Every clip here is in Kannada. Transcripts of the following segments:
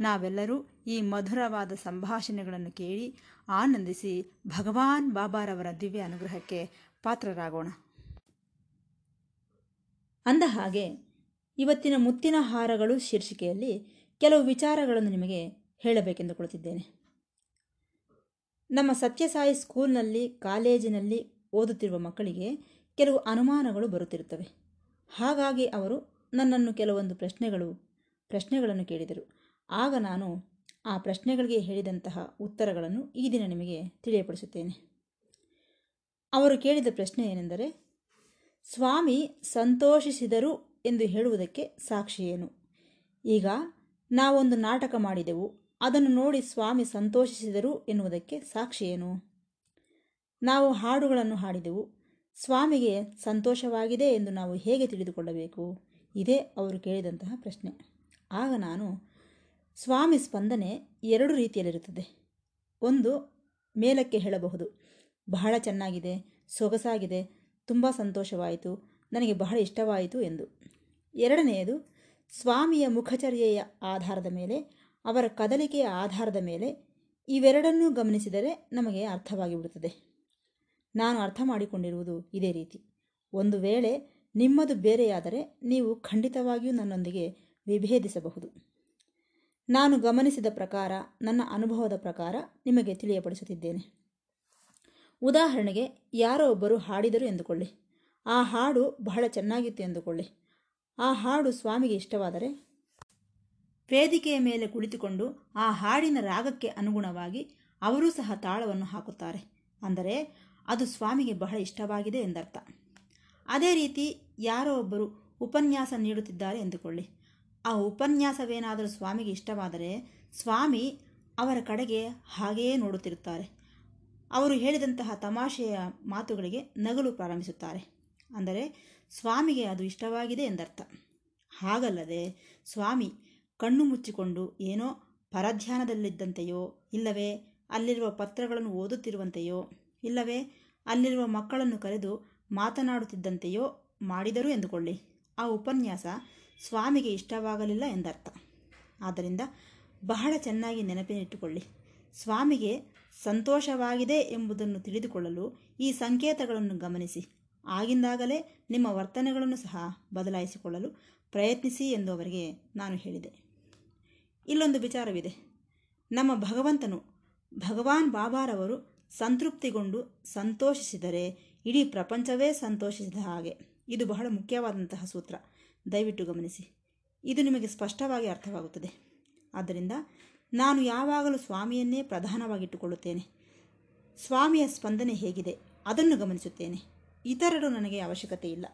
ನಾವೆಲ್ಲರೂ ಈ ಮಧುರವಾದ ಸಂಭಾಷಣೆಗಳನ್ನು ಕೇಳಿ ಆನಂದಿಸಿ ಭಗವಾನ್ ಬಾಬಾರವರ ದಿವ್ಯ ಅನುಗ್ರಹಕ್ಕೆ ಪಾತ್ರರಾಗೋಣ. ಅಂದ ಹಾಗೆ ಇವತ್ತಿನ ಮುತ್ತಿನ ಹಾರಗಳು ಶೀರ್ಷಿಕೆಯಲ್ಲಿ ಕೆಲವು ವಿಚಾರಗಳನ್ನು ನಿಮಗೆ ಹೇಳಬೇಕೆಂದುಕೊಳ್ಳುತ್ತಿದ್ದೇನೆ ನಮ್ಮ ಸತ್ಯಸಾಯಿ ಸ್ಕೂಲ್ನಲ್ಲಿ, ಕಾಲೇಜಿನಲ್ಲಿ ಓದುತ್ತಿರುವ ಮಕ್ಕಳಿಗೆ ಕೆಲವು ಅನುಮಾನಗಳು ಬರುತ್ತಿರುತ್ತವೆ. ಹಾಗಾಗಿ ಅವರು ನನ್ನನ್ನು ಕೆಲವೊಂದು ಪ್ರಶ್ನೆಗಳು, ಪ್ರಶ್ನೆಗಳನ್ನು ಕೇಳಿದರು. ಆಗ ನಾನು ಆ ಪ್ರಶ್ನೆಗಳಿಗೆ ಹೇಳಿದಂತಹ ಉತ್ತರಗಳನ್ನು ಈ ದಿನ ನಿಮಗೆ ತಿಳಿಯಪಡಿಸುತ್ತೇನೆ. ಅವರು ಕೇಳಿದ ಪ್ರಶ್ನೆ ಏನೆಂದರೆ, ಸ್ವಾಮಿ ಸಂತೋಷಿಸಿದರು ಎಂದು ಹೇಳುವುದಕ್ಕೆ ಸಾಕ್ಷಿ ಏನು? ಈಗ ನಾವೊಂದು ನಾಟಕ ಮಾಡಿದೆವು, ಅದನ್ನು ನೋಡಿ ಸ್ವಾಮಿ ಸಂತೋಷಿಸಿದರು ಎನ್ನುವುದಕ್ಕೆ ಸಾಕ್ಷಿ ಏನು? ನಾವು ಹಾಡುಗಳನ್ನು ಹಾಡಿದೆವು, ಸ್ವಾಮಿಗೆ ಸಂತೋಷವಾಗಿದೆ ಎಂದು ನಾವು ಹೇಗೆ ತಿಳಿದುಕೊಳ್ಳಬೇಕು? ಇದೇ ಅವರು ಕೇಳಿದಂತಹ ಪ್ರಶ್ನೆ. ಆಗ ನಾನು ಸ್ವಾಮಿ ಸ್ಪಂದನೆ ಎರಡು ರೀತಿಯಲ್ಲಿರುತ್ತದೆ. ಒಂದು, ಮೇಲಕ್ಕೆ ಹೇಳಬಹುದು. ಬಹಳ ಚೆನ್ನಾಗಿದೆ, ಸೊಗಸಾಗಿದೆ, ತುಂಬ ಸಂತೋಷವಾಯಿತು, ನನಗೆ ಬಹಳ ಇಷ್ಟವಾಯಿತು ಎಂದು. ಎರಡನೆಯದು, ಸ್ವಾಮಿಯ ಮುಖಚರ್ಯೆಯ ಆಧಾರದ ಮೇಲೆ, ಅವರ ಕದಲಿಕೆಯ ಆಧಾರದ ಮೇಲೆ ಇವೆರಡನ್ನೂ ಗಮನಿಸಿದರೆ ನಮಗೆ ಅರ್ಥವಾಗಿಬಿಡುತ್ತದೆ. ನಾನು ಅರ್ಥ ಮಾಡಿಕೊಂಡಿರುವುದು ಇದೇ ರೀತಿ. ಒಂದು ವೇಳೆ ನಿಮ್ಮದು ಬೇರೆಯಾದರೆ ನೀವು ಖಂಡಿತವಾಗಿಯೂ ನನ್ನೊಂದಿಗೆ ವಿಭೇದಿಸಬಹುದು. ನಾನು ಗಮನಿಸಿದ ಪ್ರಕಾರ, ನನ್ನ ಅನುಭವದ ಪ್ರಕಾರ ನಿಮಗೆ ತಿಳಿಯಪಡಿಸುತ್ತಿದ್ದೇನೆ. ಉದಾಹರಣೆಗೆ, ಯಾರೋ ಒಬ್ಬರು ಹಾಡಿದರು ಎಂದುಕೊಳ್ಳಿ. ಆ ಹಾಡು ಬಹಳ ಚೆನ್ನಾಗಿತ್ತು ಎಂದುಕೊಳ್ಳಿ. ಆ ಹಾಡು ಸ್ವಾಮಿಗೆ ಇಷ್ಟವಾದರೆ, ವೇದಿಕೆಯ ಮೇಲೆ ಕುಳಿತುಕೊಂಡು ಆ ಹಾಡಿನ ರಾಗಕ್ಕೆ ಅನುಗುಣವಾಗಿ ಅವರೂ ಸಹ ತಾಳವನ್ನು ಹಾಕುತ್ತಾರೆ. ಅಂದರೆ, ಅದು ಸ್ವಾಮಿಗೆ ಬಹಳ ಇಷ್ಟವಾಗಿದೆ ಎಂದರ್ಥ. ಅದೇ ರೀತಿ, ಯಾರೋ ಒಬ್ಬರು ಉಪನ್ಯಾಸ ನೀಡುತ್ತಿದ್ದಾರೆ ಎಂದುಕೊಳ್ಳಿ. ಆ ಉಪನ್ಯಾಸವೇನಾದರೂ ಸ್ವಾಮಿಗೆ ಇಷ್ಟವಾದರೆ ಸ್ವಾಮಿ ಅವರ ಕಡೆಗೆ ಹಾಗೆಯೇ ನೋಡುತ್ತಿರುತ್ತಾರೆ. ಅವರು ಹೇಳಿದಂತಹ ತಮಾಷೆಯ ಮಾತುಗಳಿಗೆ ನಗಲು ಪ್ರಾರಂಭಿಸುತ್ತಾರೆ. ಅಂದರೆ ಸ್ವಾಮಿಗೆ ಅದು ಇಷ್ಟವಾಗಿದೆ ಎಂದರ್ಥ. ಹಾಗಲ್ಲದೆ ಸ್ವಾಮಿ ಕಣ್ಣು ಮುಚ್ಚಿಕೊಂಡು ಏನೋ ಪರಧ್ಯಾನದಲ್ಲಿದ್ದಂತೆಯೋ, ಇಲ್ಲವೇ ಅಲ್ಲಿರುವ ಪತ್ರಗಳನ್ನು ಓದುತ್ತಿರುವಂತೆಯೋ, ಇಲ್ಲವೇ ಅಲ್ಲಿರುವ ಮಕ್ಕಳನ್ನು ಕರೆದು ಮಾತನಾಡುತ್ತಿದ್ದಂತೆಯೋ ಮಾಡಿದರು ಎಂದುಕೊಳ್ಳಿ. ಆ ಉಪನ್ಯಾಸ ಸ್ವಾಮಿಗೆ ಇಷ್ಟವಾಗಲಿಲ್ಲ ಎಂದರ್ಥ. ಆದ್ದರಿಂದ ಬಹಳ ಚೆನ್ನಾಗಿ ನೆನಪಿನಿಟ್ಟುಕೊಳ್ಳಿ. ಸ್ವಾಮಿಗೆ ಸಂತೋಷವಾಗಿದೆ ಎಂಬುದನ್ನು ತಿಳಿದುಕೊಳ್ಳಲು ಈ ಸಂಕೇತಗಳನ್ನು ಗಮನಿಸಿ. ಆಗಿಂದಾಗಲೇ ನಿಮ್ಮ ವರ್ತನೆಗಳನ್ನು ಸಹ ಬದಲಾಯಿಸಿಕೊಳ್ಳಲು ಪ್ರಯತ್ನಿಸಿ ಎಂದು ಅವರಿಗೆ ನಾನು ಹೇಳಿದೆ. ಇಲ್ಲೊಂದು ವಿಚಾರವಿದೆ. ನಮ್ಮ ಭಗವಂತನು ಭಗವಾನ್ ಬಾಬಾರವರು ಸಂತೃಪ್ತಿಗೊಂಡು ಸಂತೋಷಿಸಿದರೆ ಇಡೀ ಪ್ರಪಂಚವೇ ಸಂತೋಷಿಸಿದ ಹಾಗೆ. ಇದು ಬಹಳ ಮುಖ್ಯವಾದಂತಹ ಸೂತ್ರ. ದಯವಿಟ್ಟು ಗಮನಿಸಿ. ಇದು ನಿಮಗೆ ಸ್ಪಷ್ಟವಾಗಿ ಅರ್ಥವಾಗುತ್ತದೆ. ಆದ್ದರಿಂದ ನಾನು ಯಾವಾಗಲೂ ಸ್ವಾಮಿಯನ್ನೇ ಪ್ರಧಾನವಾಗಿಟ್ಟುಕೊಳ್ಳುತ್ತೇನೆ. ಸ್ವಾಮಿಯ ಸ್ಪಂದನೆ ಹೇಗಿದೆ ಅದನ್ನು ಗಮನಿಸುತ್ತೇನೆ. ಇತರರು ನನಗೆ ಅವಶ್ಯಕತೆ ಇಲ್ಲ.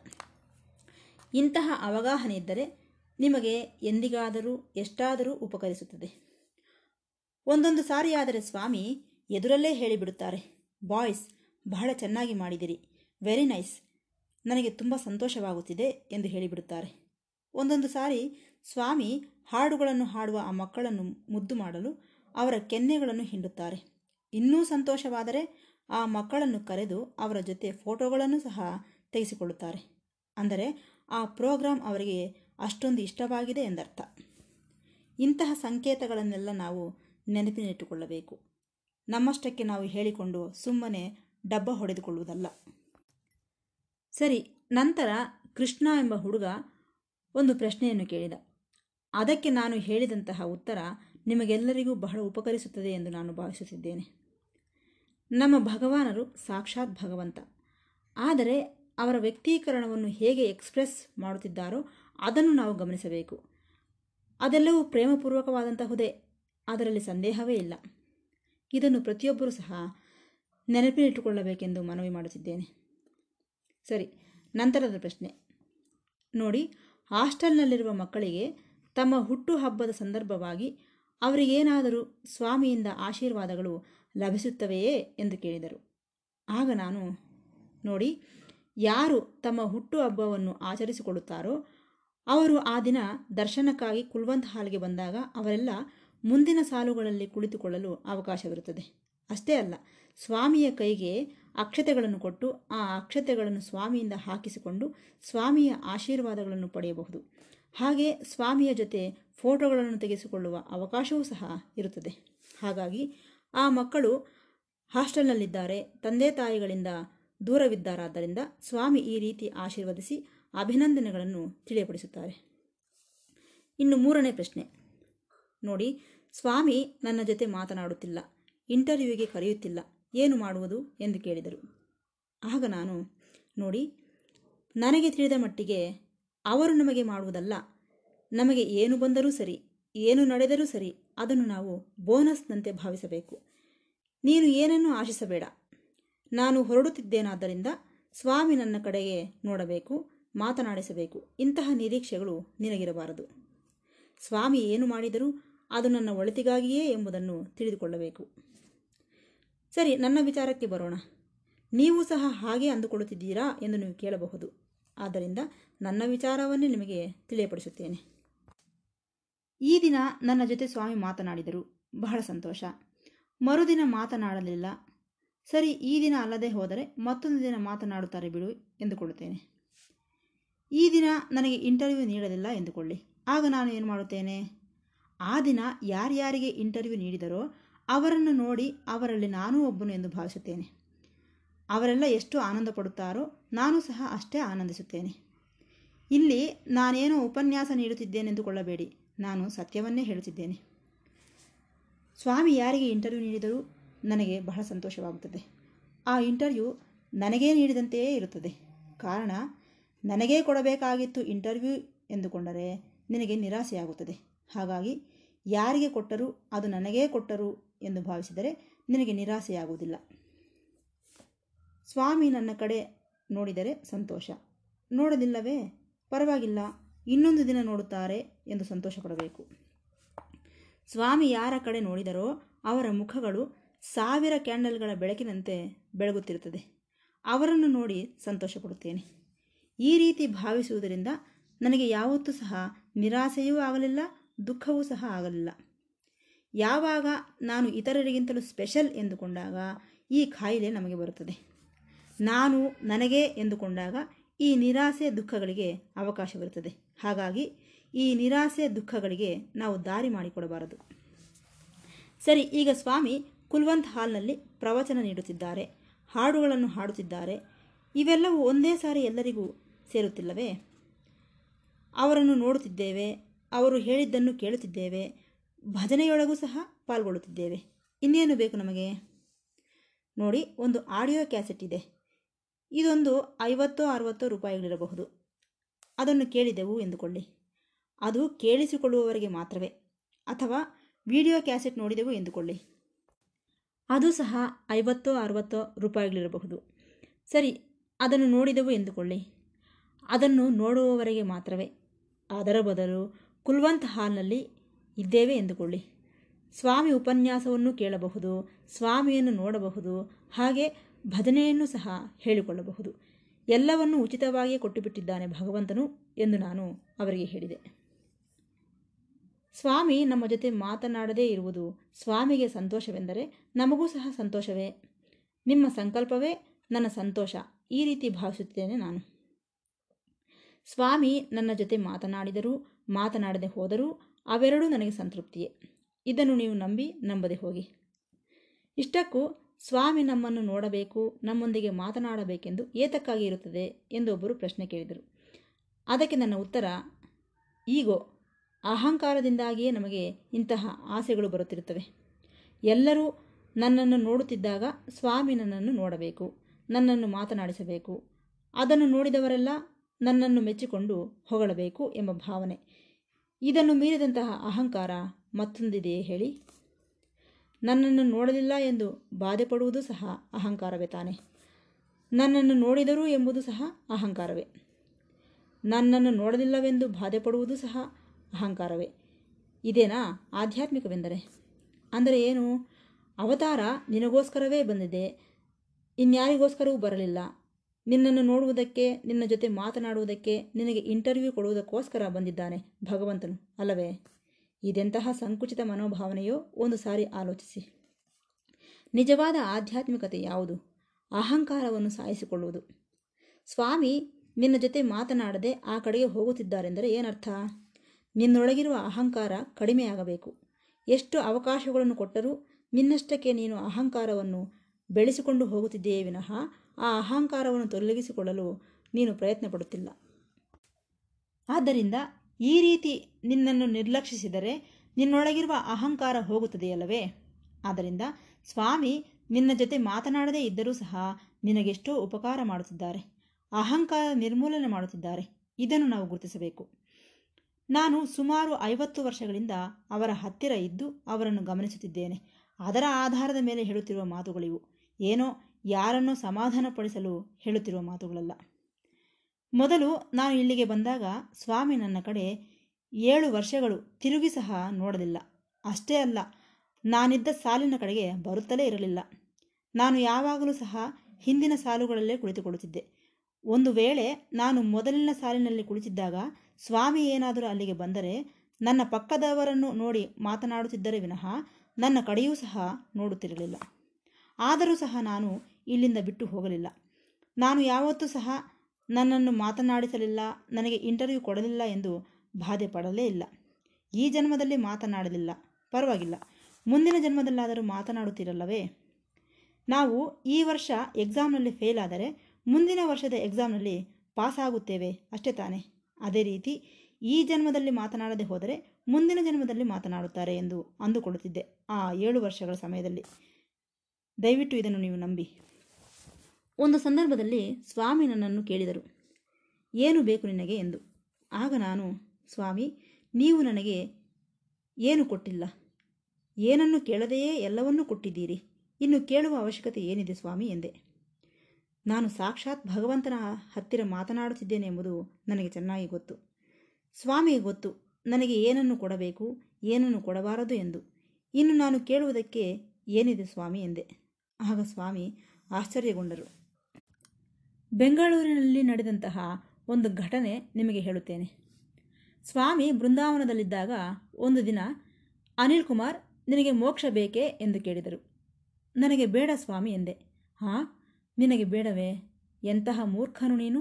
ಇಂತಹ ಅವಗಾಹನೆ ಇದ್ದರೆ ನಿಮಗೆ ಎಂದಿಗಾದರೂ ಎಷ್ಟಾದರೂ ಉಪಕರಿಸುತ್ತದೆ. ಒಂದೊಂದು ಸಾರಿಯಾದರೆ ಸ್ವಾಮಿ ಎದುರಲ್ಲೇ ಹೇಳಿಬಿಡುತ್ತಾರೆ. ಬಾಯ್ಸ್, ಬಹಳ ಚೆನ್ನಾಗಿ ಮಾಡಿದಿರಿ. Very nice. ನನಗೆ ತುಂಬ ಸಂತೋಷವಾಗುತ್ತಿದೆ ಎಂದು ಹೇಳಿಬಿಡುತ್ತಾರೆ. ಒಂದೊಂದು ಸಾರಿ ಸ್ವಾಮಿ ಹಾಡುಗಳನ್ನು ಹಾಡುವ ಆ ಮಕ್ಕಳನ್ನು ಮುದ್ದು ಮಾಡಲು ಅವರ ಕೆನ್ನೆಗಳನ್ನು ಹಿಂಡುತ್ತಾರೆ. ಇನ್ನೂ ಸಂತೋಷವಾದರೆ ಆ ಮಕ್ಕಳನ್ನು ಕರೆದು ಅವರ ಜೊತೆ ಫೋಟೋಗಳನ್ನು ಸಹ ತೆಗೆಸಿಕೊಳ್ಳುತ್ತಾರೆ. ಅಂದರೆ ಆ ಪ್ರೋಗ್ರಾಂ ಅವರಿಗೆ ಅಷ್ಟೊಂದು ಇಷ್ಟವಾಗಿದೆ ಎಂದರ್ಥ. ಇಂತಹ ಸಂಕೇತಗಳನ್ನೆಲ್ಲ ನಾವು ನೆನಪಿನಿಟ್ಟುಕೊಳ್ಳಬೇಕು. ನಮ್ಮಷ್ಟಕ್ಕೆ ನಾವು ಹೇಳಿಕೊಂಡು ಸುಮ್ಮನೆ ಡಬ್ಬ ಹೊಡೆದುಕೊಳ್ಳುವುದಲ್ಲ. ಸರಿ, ನಂತರ ಕೃಷ್ಣ ಎಂಬ ಹುಡುಗ ಒಂದು ಪ್ರಶ್ನೆಯನ್ನು ಕೇಳಿದ. ಅದಕ್ಕೆ ನಾನು ಹೇಳಿದಂತಹ ಉತ್ತರ ನಿಮಗೆಲ್ಲರಿಗೂ ಬಹಳ ಉಪಕರಿಸುತ್ತದೆ ಎಂದು ನಾನು ಭಾವಿಸುತ್ತಿದ್ದೇನೆ. ನಮ್ಮ ಭಗವಾನರು ಸಾಕ್ಷಾತ್ ಭಗವಂತ. ಆದರೆ ಅವರ ವ್ಯಕ್ತೀಕರಣವನ್ನು ಹೇಗೆ ಎಕ್ಸ್ಪ್ರೆಸ್ ಮಾಡುತ್ತಿದ್ದಾರೋ ಅದನ್ನು ನಾವು ಗಮನಿಸಬೇಕು. ಅದೆಲ್ಲವೂ ಪ್ರೇಮಪೂರ್ವಕವಾದಂತಹುದೇ, ಅದರಲ್ಲಿ ಸಂದೇಹವೇ ಇಲ್ಲ. ಇದನ್ನು ಪ್ರತಿಯೊಬ್ಬರೂ ಸಹ ನೆನಪಿನಿಟ್ಟುಕೊಳ್ಳಬೇಕೆಂದು ಮನವಿ ಮಾಡುತ್ತಿದ್ದೇನೆ. ಸರಿ, ನಂತರದ ಪ್ರಶ್ನೆ. ನೋಡಿ, ಹಾಸ್ಟೆಲ್ನಲ್ಲಿರುವ ಮಕ್ಕಳಿಗೆ ತಮ್ಮ ಹುಟ್ಟುಹಬ್ಬದ ಸಂದರ್ಭವಾಗಿ ಅವರಿಗೇನಾದರೂ ಸ್ವಾಮಿಯಿಂದ ಆಶೀರ್ವಾದಗಳು ಲಭಿಸುತ್ತವೆಯೇ ಎಂದು ಕೇಳಿದರು. ಆಗ ನಾನು, ನೋಡಿ, ಯಾರು ತಮ್ಮ ಹುಟ್ಟುಹಬ್ಬವನ್ನು ಆಚರಿಸಿಕೊಳ್ಳುತ್ತಾರೋ ಅವರು ಆ ದಿನ ದರ್ಶನಕ್ಕಾಗಿ ಕುಲ್ವಂತ್ ಹಾಲ್ಗೆ ಬಂದಾಗ ಅವರೆಲ್ಲ ಮುಂದಿನ ಸಾಲುಗಳಲ್ಲಿ ಕುಳಿತುಕೊಳ್ಳಲು ಅವಕಾಶವಿರುತ್ತದೆ. ಅಷ್ಟೇ ಅಲ್ಲ, ಸ್ವಾಮಿಯ ಕೈಗೆ ಅಕ್ಷತೆಗಳನ್ನು ಕೊಟ್ಟು ಆ ಅಕ್ಷತೆಗಳನ್ನು ಸ್ವಾಮಿಯಿಂದ ಹಾಕಿಸಿಕೊಂಡು ಸ್ವಾಮಿಯ ಆಶೀರ್ವಾದಗಳನ್ನು ಪಡೆಯಬಹುದು. ಹಾಗೆ ಸ್ವಾಮಿಯ ಜೊತೆ ಫೋಟೋಗಳನ್ನು ತೆಗೆಸಿಕೊಳ್ಳುವ ಅವಕಾಶವೂ ಸಹ ಇರುತ್ತದೆ. ಹಾಗಾಗಿ ಆ ಮಕ್ಕಳು ಹಾಸ್ಟೆಲ್ನಲ್ಲಿದ್ದಾರೆ, ತಂದೆ ತಾಯಿಗಳಿಂದ ದೂರವಿದ್ದಾರಾದ್ದರಿಂದ ಸ್ವಾಮಿ ಈ ರೀತಿ ಆಶೀರ್ವದಿಸಿ ಅಭಿನಂದನೆಗಳನ್ನು ತಿಳಿಯಪಡಿಸುತ್ತಾರೆ. ಇನ್ನು ಮೂರನೇ ಪ್ರಶ್ನೆ. ನೋಡಿ, ಸ್ವಾಮಿ ನನ್ನ ಜೊತೆ ಮಾತನಾಡುತ್ತಿಲ್ಲ, ಇಂಟರ್ವ್ಯೂಗೆ ಕರೆಯುತ್ತಿಲ್ಲ. ಏನು ಮಾಡುವುದು ಎಂದು ಕೇಳಿದರು. ಆಗ ನಾನು, ನೋಡಿ, ನನಗೆ ತಿಳಿದ ಮಟ್ಟಿಗೆ ಅವರು ನಮಗೆ ಮಾಡುವುದಲ್ಲ. ನಮಗೆ ಏನು ಬಂದರೂ ಸರಿ, ಏನು ನಡೆದರೂ ಸರಿ, ಅದನ್ನು ನಾವು ಬೋನಸ್ನಂತೆ ಭಾವಿಸಬೇಕು. ನೀನು ಏನನ್ನು ಆಶಿಸಬೇಡ. ನಾನು ಹೊರಡುತ್ತಿದ್ದೇನಾದ್ದರಿಂದ ಸ್ವಾಮಿ ನನ್ನ ಕಡೆಗೆ ನೋಡಬೇಕು, ಮಾತನಾಡಿಸಬೇಕು. ಇಂತಹ ನಿರೀಕ್ಷೆಗಳು ನಿನಗಿರಬಾರದು. ಸ್ವಾಮಿ ಏನು ಮಾಡಿದರೂ ಅದು ನನ್ನ ಒಳಿತಿಗಾಗಿಯೇ ಎಂಬುದನ್ನು ತಿಳಿದುಕೊಳ್ಳಬೇಕು. ಸರಿ, ನನ್ನ ವಿಚಾರಕ್ಕೆ ಬರೋಣ. ನೀವು ಸಹ ಹಾಗೆ ಅಂದುಕೊಳ್ಳುತ್ತಿದ್ದೀರಾ ಎಂದು ನೀವು ಕೇಳಬಹುದು. ಆದ್ದರಿಂದ ನನ್ನ ವಿಚಾರವನ್ನೇ ನಿಮಗೆ ತಿಳಿಯಪಡಿಸುತ್ತೇನೆ. ಈ ದಿನ ನನ್ನ ಜೊತೆ ಸ್ವಾಮಿ ಮಾತನಾಡಿದರು. ಬಹಳ ಸಂತೋಷ. ಮರುದಿನ ಮಾತನಾಡಲಿಲ್ಲ. ಸರಿ, ಈ ದಿನ ಅಲ್ಲದೆ ಹೋದರೆ ಮತ್ತೊಂದು ದಿನ ಮಾತನಾಡುತ್ತಾರೆ ಬಿಡು ಎಂದುಕೊಳ್ಳುತ್ತೇನೆ. ಈ ದಿನ ನನಗೆ ಇಂಟರ್ವ್ಯೂ ನೀಡಲಿಲ್ಲ ಎಂದುಕೊಳ್ಳಿ. ಆಗ ನಾನು ಏನು ಮಾಡುತ್ತೇನೆ? ಆ ದಿನ ಯಾರ್ಯಾರಿಗೆ ಇಂಟರ್ವ್ಯೂ ನೀಡಿದರೋ ಅವರನ್ನು ನೋಡಿ ಅವರಲ್ಲಿ ನಾನೂ ಒಬ್ಬನು ಎಂದು ಭಾವಿಸುತ್ತೇನೆ. ಅವರೆಲ್ಲ ಎಷ್ಟು ಆನಂದ ಪಡುತ್ತಾರೋ ನಾನು ಸಹ ಅಷ್ಟೇ ಆನಂದಿಸುತ್ತೇನೆ. ಇಲ್ಲಿ ನಾನೇನೋ ಉಪನ್ಯಾಸ ನೀಡುತ್ತಿದ್ದೇನೆಂದುಕೊಳ್ಳಬೇಡಿ. ನಾನು ಸತ್ಯವನ್ನೇ ಹೇಳುತ್ತಿದ್ದೇನೆ. ಸ್ವಾಮಿ ಯಾರಿಗೆ ಇಂಟರ್ವ್ಯೂ ನೀಡಿದರೂ ನನಗೆ ಬಹಳ ಸಂತೋಷವಾಗುತ್ತದೆ. ಆ ಇಂಟರ್ವ್ಯೂ ನನಗೇ ನೀಡಿದಂತೆಯೇ ಇರುತ್ತದೆ. ಕಾರಣ, ನನಗೇ ಕೊಡಬೇಕಾಗಿತ್ತು ಇಂಟರ್ವ್ಯೂ ಎಂದುಕೊಂಡರೆ ನಿನಗೆ ನಿರಾಸೆಯಾಗುತ್ತದೆ. ಹಾಗಾಗಿ, ಯಾರಿಗೆ ಕೊಟ್ಟರೂ ಅದು ನನಗೇ ಕೊಟ್ಟರು ಎಂದು ಭಾವಿಸಿದರೆ ನಿನಗೆ ನಿರಾಸೆಯಾಗುವುದಿಲ್ಲ. ಸ್ವಾಮಿ ನನ್ನ ಕಡೆ ನೋಡಿದರೆ ಸಂತೋಷ. ನೋಡಲಿಲ್ಲವೇ? ಪರವಾಗಿಲ್ಲ. ಇನ್ನೊಂದು ದಿನ ನೋಡುತ್ತಾರೆ ಎಂದು ಸಂತೋಷ ಪಡಬೇಕು ಸ್ವಾಮಿ ಯಾರ ಕಡೆ ನೋಡಿದರೋ ಅವರ ಮುಖಗಳು ಸಾವಿರ ಕ್ಯಾಂಡಲ್ಗಳ ಬೆಳಕಿನಂತೆ ಬೆಳಗುತ್ತಿರುತ್ತದೆ. ಅವರನ್ನು ನೋಡಿ ಸಂತೋಷಪಡುತ್ತೇನೆ. ಈ ರೀತಿ ಭಾವಿಸುವುದರಿಂದ ನನಗೆ ಯಾವತ್ತೂ ಸಹ ನಿರಾಸೆಯೂ ಆಗಲಿಲ್ಲ, ದುಃಖವೂ ಸಹ ಆಗಲಿಲ್ಲ. ಯಾವಾಗ ನಾನು ಇತರರಿಗಿಂತಲೂ ಸ್ಪೆಷಲ್ ಎಂದುಕೊಂಡಾಗ ಈ ಕಾಯಿಲೆ ನಮಗೆ ಬರುತ್ತದೆ. ನಾನು ನನಗೆ ಎಂದುಕೊಂಡಾಗ ಈ ನಿರಾಸೆ ದುಃಖಗಳಿಗೆ ಅವಕಾಶವಿರುತ್ತದೆ ಹಾಗಾಗಿ ಈ ನಿರಾಸೆ ದುಃಖಗಳಿಗೆ ನಾವು ದಾರಿ ಮಾಡಿಕೊಡಬಾರದು. ಸರಿ, ಈಗ ಸ್ವಾಮಿ ಕುಲ್ವಂತ್ ಹಾಲ್ನಲ್ಲಿ ಪ್ರವಚನ ನೀಡುತ್ತಿದ್ದಾರೆ. ಹಾಡುಗಳನ್ನು ಹಾಡುತ್ತಿದ್ದಾರೆ. ಇವೆಲ್ಲವೂ ಒಂದೇ ಸಾರಿ ಎಲ್ಲರಿಗೂ ಸೇರುತ್ತಿಲ್ಲವೇ? ಅವರನ್ನು ನೋಡುತ್ತಿದ್ದೇವೆ, ಅವರು ಹೇಳಿದ್ದನ್ನು ಕೇಳುತ್ತಿದ್ದೇವೆ ಭಜನೆಯೊಳಗೂ ಸಹ ಪಾಲ್ಗೊಳ್ಳುತ್ತಿದ್ದೇವೆ. ಇನ್ನೇನು ಬೇಕು ನಮಗೆ? ನೋಡಿ, ಒಂದು ಆಡಿಯೋ ಕ್ಯಾಸೆಟ್ ಇದೆ. ಇದೊಂದು ಐವತ್ತೋ ಅರವತ್ತೋ ರೂಪಾಯಿಗಳಿರಬಹುದು. ಅದನ್ನು ಕೇಳಿದೆವು ಎಂದುಕೊಳ್ಳಿ. ಅದು ಕೇಳಿಸಿಕೊಳ್ಳುವವರಿಗೆ ಮಾತ್ರವೇ, ಅಥವಾ ವಿಡಿಯೋ ಕ್ಯಾಸೆಟ್ ನೋಡಿದೆವು ಎಂದುಕೊಳ್ಳಿ. ಅದು ಸಹ ಐವತ್ತೋ ಅರವತ್ತೋ ರೂಪಾಯಿಗಳಿರಬಹುದು. ಸರಿ, ಅದನ್ನು ನೋಡಿದೆವು ಎಂದುಕೊಳ್ಳಿ. ಅದನ್ನು ನೋಡುವವರೆಗೆ ಮಾತ್ರವೇ. ಅದರ ಬದಲು ಕುಲ್ವಂತ್ ಹಾಲ್ನಲ್ಲಿ ಇದ್ದೇವೆ ಎಂದುಕೊಳ್ಳಿ. ಸ್ವಾಮಿ ಉಪನ್ಯಾಸವನ್ನು ಕೇಳಬಹುದು, ಸ್ವಾಮಿಯನ್ನು ನೋಡಬಹುದು, ಹಾಗೆ ಭಜನೆಯನ್ನು ಸಹ ಹೇಳಿಕೊಳ್ಳಬಹುದು. ಎಲ್ಲವನ್ನು ಉಚಿತವಾಗಿಯೇ ಕೊಟ್ಟುಬಿಟ್ಟಿದ್ದಾನೆ ಭಗವಂತನು ಎಂದು ನಾನು ಅವರಿಗೆ ಹೇಳಿದೆ. ಸ್ವಾಮಿ ನಮ್ಮ ಜೊತೆ ಮಾತನಾಡದೇ ಇರುವುದು ಸ್ವಾಮಿಗೆ ಸಂತೋಷವೆಂದರೆ ನಮಗೂ ಸಹ ಸಂತೋಷವೇ. ನಿಮ್ಮ ಸಂಕಲ್ಪವೇ ನನ್ನ ಸಂತೋಷ, ಈ ರೀತಿ ಭಾವಿಸುತ್ತೇನೆ ನಾನು. ಸ್ವಾಮಿ ನನ್ನ ಜೊತೆ ಮಾತನಾಡಿದರೂ, ಮಾತನಾಡದೆ ಹೋದರೂ ಅವೆರಡೂ ನನಗೆ ಸಂತೃಪ್ತಿಯೇ. ಇದನ್ನು ನೀವು ನಂಬಿ ನಂಬದೆ ಹೋಗಿ. ಇಷ್ಟಕ್ಕೂ ಸ್ವಾಮಿ ನಮ್ಮನ್ನು ನೋಡಬೇಕು, ನಮ್ಮೊಂದಿಗೆ ಮಾತನಾಡಬೇಕೆಂದು ಏತಕ್ಕಾಗಿ ಇರುತ್ತದೆ ಎಂದು ಒಬ್ಬರು ಪ್ರಶ್ನೆ ಕೇಳಿದರು. ಅದಕ್ಕೆ ನನ್ನ ಉತ್ತರ, ಈಗೋ, ಅಹಂಕಾರದಿಂದಾಗಿಯೇ ನಮಗೆ ಇಂತಹ ಆಸೆಗಳು ಬರುತ್ತಿರುತ್ತವೆ. ಎಲ್ಲರೂ ನನ್ನನ್ನು ನೋಡುತ್ತಿದ್ದಾಗ ಸ್ವಾಮಿ ನನ್ನನ್ನು ನೋಡಬೇಕು, ನನ್ನನ್ನು ಮಾತನಾಡಿಸಬೇಕು. ಅದನ್ನು ನೋಡಿದವರೆಲ್ಲ ನನ್ನನ್ನು ಮೆಚ್ಚಿಕೊಂಡು ಹೊಗಳಬೇಕು ಎಂಬ ಭಾವನೆ ಇದನ್ನು ಮೀರಿದಂತಹ ಅಹಂಕಾರ ಮತ್ತೊಂದಿದೆಯೇ ಹೇಳಿ. ನನ್ನನ್ನು ನೋಡಲಿಲ್ಲ ಎಂದು ಬಾಧೆ ಪಡುವುದು ಸಹ ಅಹಂಕಾರವೇ ತಾನೆ. ನನ್ನನ್ನು ನೋಡಿದರು ಎಂಬುದು ಸಹ ಅಹಂಕಾರವೇ. ನನ್ನನ್ನು ನೋಡಲಿಲ್ಲವೆಂದು ಬಾಧೆ ಪಡುವುದು ಸಹ ಅಹಂಕಾರವೇ. ಇದೇನಾ ಆಧ್ಯಾತ್ಮಿಕವೆಂದರೆ? ಅಂದರೆ ಏನು? ಅವತಾರ ನಿನಗೋಸ್ಕರವೇ ಬಂದಿದೆ, ಇನ್ಯಾರಿಗೋಸ್ಕರವೂ ಬರಲಿಲ್ಲ ನಿನ್ನನ್ನು ನೋಡುವುದಕ್ಕೆ, ನಿನ್ನ ಜೊತೆ ಮಾತನಾಡುವುದಕ್ಕೆ ನಿನಗೆ ಇಂಟರ್ವ್ಯೂ ಕೊಡುವುದಕ್ಕೋಸ್ಕರ ಬಂದಿದ್ದಾನೆ ಭಗವಂತನು, ಅಲ್ಲವೇ? ಇದೆಂತಹ ಸಂಕುಚಿತ ಮನೋಭಾವನೆಯೋ? ಒಂದು ಸಾರಿ ಆಲೋಚಿಸಿ. ನಿಜವಾದ ಆಧ್ಯಾತ್ಮಿಕತೆ ಯಾವುದು? ಅಹಂಕಾರವನ್ನು ಸಾಯಿಸಿಕೊಳ್ಳುವುದು. ಸ್ವಾಮಿ, ನಿನ್ನ ಜೊತೆ ಮಾತನಾಡದೆ ಆ ಕಡೆಗೆ ಹೋಗುತ್ತಿದ್ದಾರೆಂದರೆ ಏನರ್ಥ? ನಿನ್ನೊಳಗಿರುವ ಅಹಂಕಾರ ಕಡಿಮೆಯಾಗಬೇಕು. ಎಷ್ಟು ಅವಕಾಶಗಳನ್ನು ಕೊಟ್ಟರೂ ನಿನ್ನಷ್ಟಕ್ಕೆ ನೀನು ಅಹಂಕಾರವನ್ನು ಬೆಳೆಸಿಕೊಂಡು ಹೋಗುತ್ತಿದೆಯೇ ವಿನಃ ಆ ಅಹಂಕಾರವನ್ನು ತೊಲಗಿಸಿಕೊಳ್ಳಲು ನೀನು ಪ್ರಯತ್ನ ಪಡುತ್ತಿಲ್ಲ ಆದ್ದರಿಂದ ಈ ರೀತಿ ನಿನ್ನನ್ನು ನಿರ್ಲಕ್ಷಿಸಿದರೆ ನಿನ್ನೊಳಗಿರುವ ಅಹಂಕಾರ ಹೋಗುತ್ತದೆಯಲ್ಲವೇ? ಆದ್ದರಿಂದ ಸ್ವಾಮಿ ನಿನ್ನ ಜೊತೆ ಮಾತನಾಡದೇ ಇದ್ದರೂ ಸಹ ನಿನಗೆಷ್ಟೋ ಉಪಕಾರ ಮಾಡುತ್ತಿದ್ದಾರೆ. ಅಹಂಕಾರ ನಿರ್ಮೂಲನೆ ಮಾಡುತ್ತಿದ್ದಾರೆ. ಇದನ್ನು ನಾವು ಗುರುತಿಸಬೇಕು. ನಾನು ಸುಮಾರು ಐವತ್ತು ವರ್ಷಗಳಿಂದ ಅವರ ಹತ್ತಿರ ಇದ್ದು ಅವರನ್ನು ಗಮನಿಸುತ್ತಿದ್ದೇನೆ. ಅದರ ಆಧಾರದ ಮೇಲೆ ಹೇಳುತ್ತಿರುವ ಮಾತುಗಳಿವು. ಏನೋ ಯಾರನ್ನು ಸಮಾಧಾನಪಡಿಸಲು ಹೇಳುತ್ತಿರುವ ಮಾತುಗಳಲ್ಲ. ಮೊದಲು ನಾನು ಇಲ್ಲಿಗೆ ಬಂದಾಗ ಸ್ವಾಮಿ ನನ್ನ ಕಡೆ ಏಳು ವರ್ಷಗಳು ತಿರುಗಿ ಸಹ ನೋಡಲಿಲ್ಲ. ಅಷ್ಟೇ ಅಲ್ಲ, ನಾನಿದ್ದ ಸಾಲಿನ ಕಡೆಗೆ ಬರುತ್ತಲೇ ಇರಲಿಲ್ಲ. ನಾನು ಯಾವಾಗಲೂ ಸಹ ಹಿಂದಿನ ಸಾಲುಗಳಲ್ಲೇ ಕುಳಿತುಕೊಳ್ಳುತ್ತಿದ್ದೆ. ಒಂದು ವೇಳೆ ನಾನು ಮೊದಲಿನ ಸಾಲಿನಲ್ಲಿ ಕುಳಿತಿದ್ದಾಗ ಸ್ವಾಮಿ ಏನಾದರೂ ಅಲ್ಲಿಗೆ ಬಂದರೆ ನನ್ನ ಪಕ್ಕದವರನ್ನು ನೋಡಿ ಮಾತನಾಡುತ್ತಿದ್ದರೆ ವಿನಃ ನನ್ನ ಕಡೆಯೂ ಸಹ ನೋಡುತ್ತಿರಲಿಲ್ಲ. ಆದರೂ ಸಹ ನಾನು ಇಲ್ಲಿಂದ ಬಿಟ್ಟು ಹೋಗಲಿಲ್ಲ. ನಾನು ಯಾವತ್ತೂ ಸಹ ನನ್ನನ್ನು ಮಾತನಾಡಿಸಲಿಲ್ಲ, ನನಗೆ ಇಂಟರ್ವ್ಯೂ ಕೊಡಲಿಲ್ಲ ಎಂದು ಬಾಧೆ ಪಡಲೇ ಇಲ್ಲ. ಈ ಜನ್ಮದಲ್ಲಿ ಮಾತನಾಡಲಿಲ್ಲ. ಪರವಾಗಿಲ್ಲ. ಮುಂದಿನ ಜನ್ಮದಲ್ಲಾದರೂ ಮಾತನಾಡುತ್ತಿರಲ್ಲವೇ? ನಾವು ಈ ವರ್ಷ ಎಕ್ಸಾಮ್ನಲ್ಲಿ ಫೇಲ್ ಆದರೆ ಮುಂದಿನ ವರ್ಷದ ಎಕ್ಸಾಮ್ನಲ್ಲಿ ಪಾಸ್ ಆಗುತ್ತೇವೆ ಅಷ್ಟೇ ತಾನೇ. ಅದೇ ರೀತಿ ಈ ಜನ್ಮದಲ್ಲಿ ಮಾತನಾಡದೆ ಹೋದರೆ ಮುಂದಿನ ಜನ್ಮದಲ್ಲಿ ಮಾತನಾಡುತ್ತಾರೆ ಎಂದು ಅಂದುಕೊಳ್ಳುತ್ತಿದ್ದೆ ಆ ಏಳು ವರ್ಷಗಳ ಸಮಯದಲ್ಲಿ. ದಯವಿಟ್ಟು ಇದನ್ನು ನೀವು ನಂಬಿ. ಒಂದು ಸಂದರ್ಭದಲ್ಲಿ ಸ್ವಾಮಿ ನನ್ನನ್ನು ಕೇಳಿದರು. ಏನು ಬೇಕು ನಿನಗೆ ಎಂದು. ಆಗ ನಾನು, ಸ್ವಾಮಿ, ನೀವು ನನಗೆ ಏನು ಕೊಟ್ಟಿಲ್ಲ? ಏನನ್ನು ಕೇಳದೆಯೇ ಎಲ್ಲವನ್ನೂ ಕೊಟ್ಟಿದ್ದೀರಿ. ಇನ್ನು ಕೇಳುವ ಅವಶ್ಯಕತೆ ಏನಿದೆ, ಸ್ವಾಮಿ, ಎಂದೆ. ನಾನು ಸಾಕ್ಷಾತ್ ಭಗವಂತನ ಹತ್ತಿರ ಮಾತನಾಡುತ್ತಿದ್ದೇನೆ ಎಂಬುದು ನನಗೆ ಚೆನ್ನಾಗಿ ಗೊತ್ತು. ಸ್ವಾಮಿಗೆ ಗೊತ್ತು, ನನಗೆ ಏನನ್ನು ಕೊಡಬೇಕು, ಏನನ್ನು ಕೊಡಬಾರದು ಎಂದು. ಇನ್ನು ನಾನು ಕೇಳುವುದಕ್ಕೆ ಏನಿದೆ, ಸ್ವಾಮಿ, ಎಂದೆ. ಆಗ ಸ್ವಾಮಿ ಆಶ್ಚರ್ಯಗೊಂಡರು. ಬೆಂಗಳೂರಿನಲ್ಲಿ ನಡೆದಂತಹ ಒಂದು ಘಟನೆ ನಿಮಗೆ ಹೇಳುತ್ತೇನೆ. ಸ್ವಾಮಿ ಬೃಂದಾವನದಲ್ಲಿದ್ದಾಗ ಒಂದು ದಿನ ಅನಿಲ್ ಕುಮಾರ್ ನಿನಗೆ ಮೋಕ್ಷ ಬೇಕೇ ಎಂದು ಕೇಳಿದರು. ನನಗೆ ಬೇಡ ಸ್ವಾಮಿ ಎಂದೆ. ಹಾಂ, ನಿನಗೆ ಬೇಡವೇ? ಎಂತಹ ಮೂರ್ಖನು ನೀನು?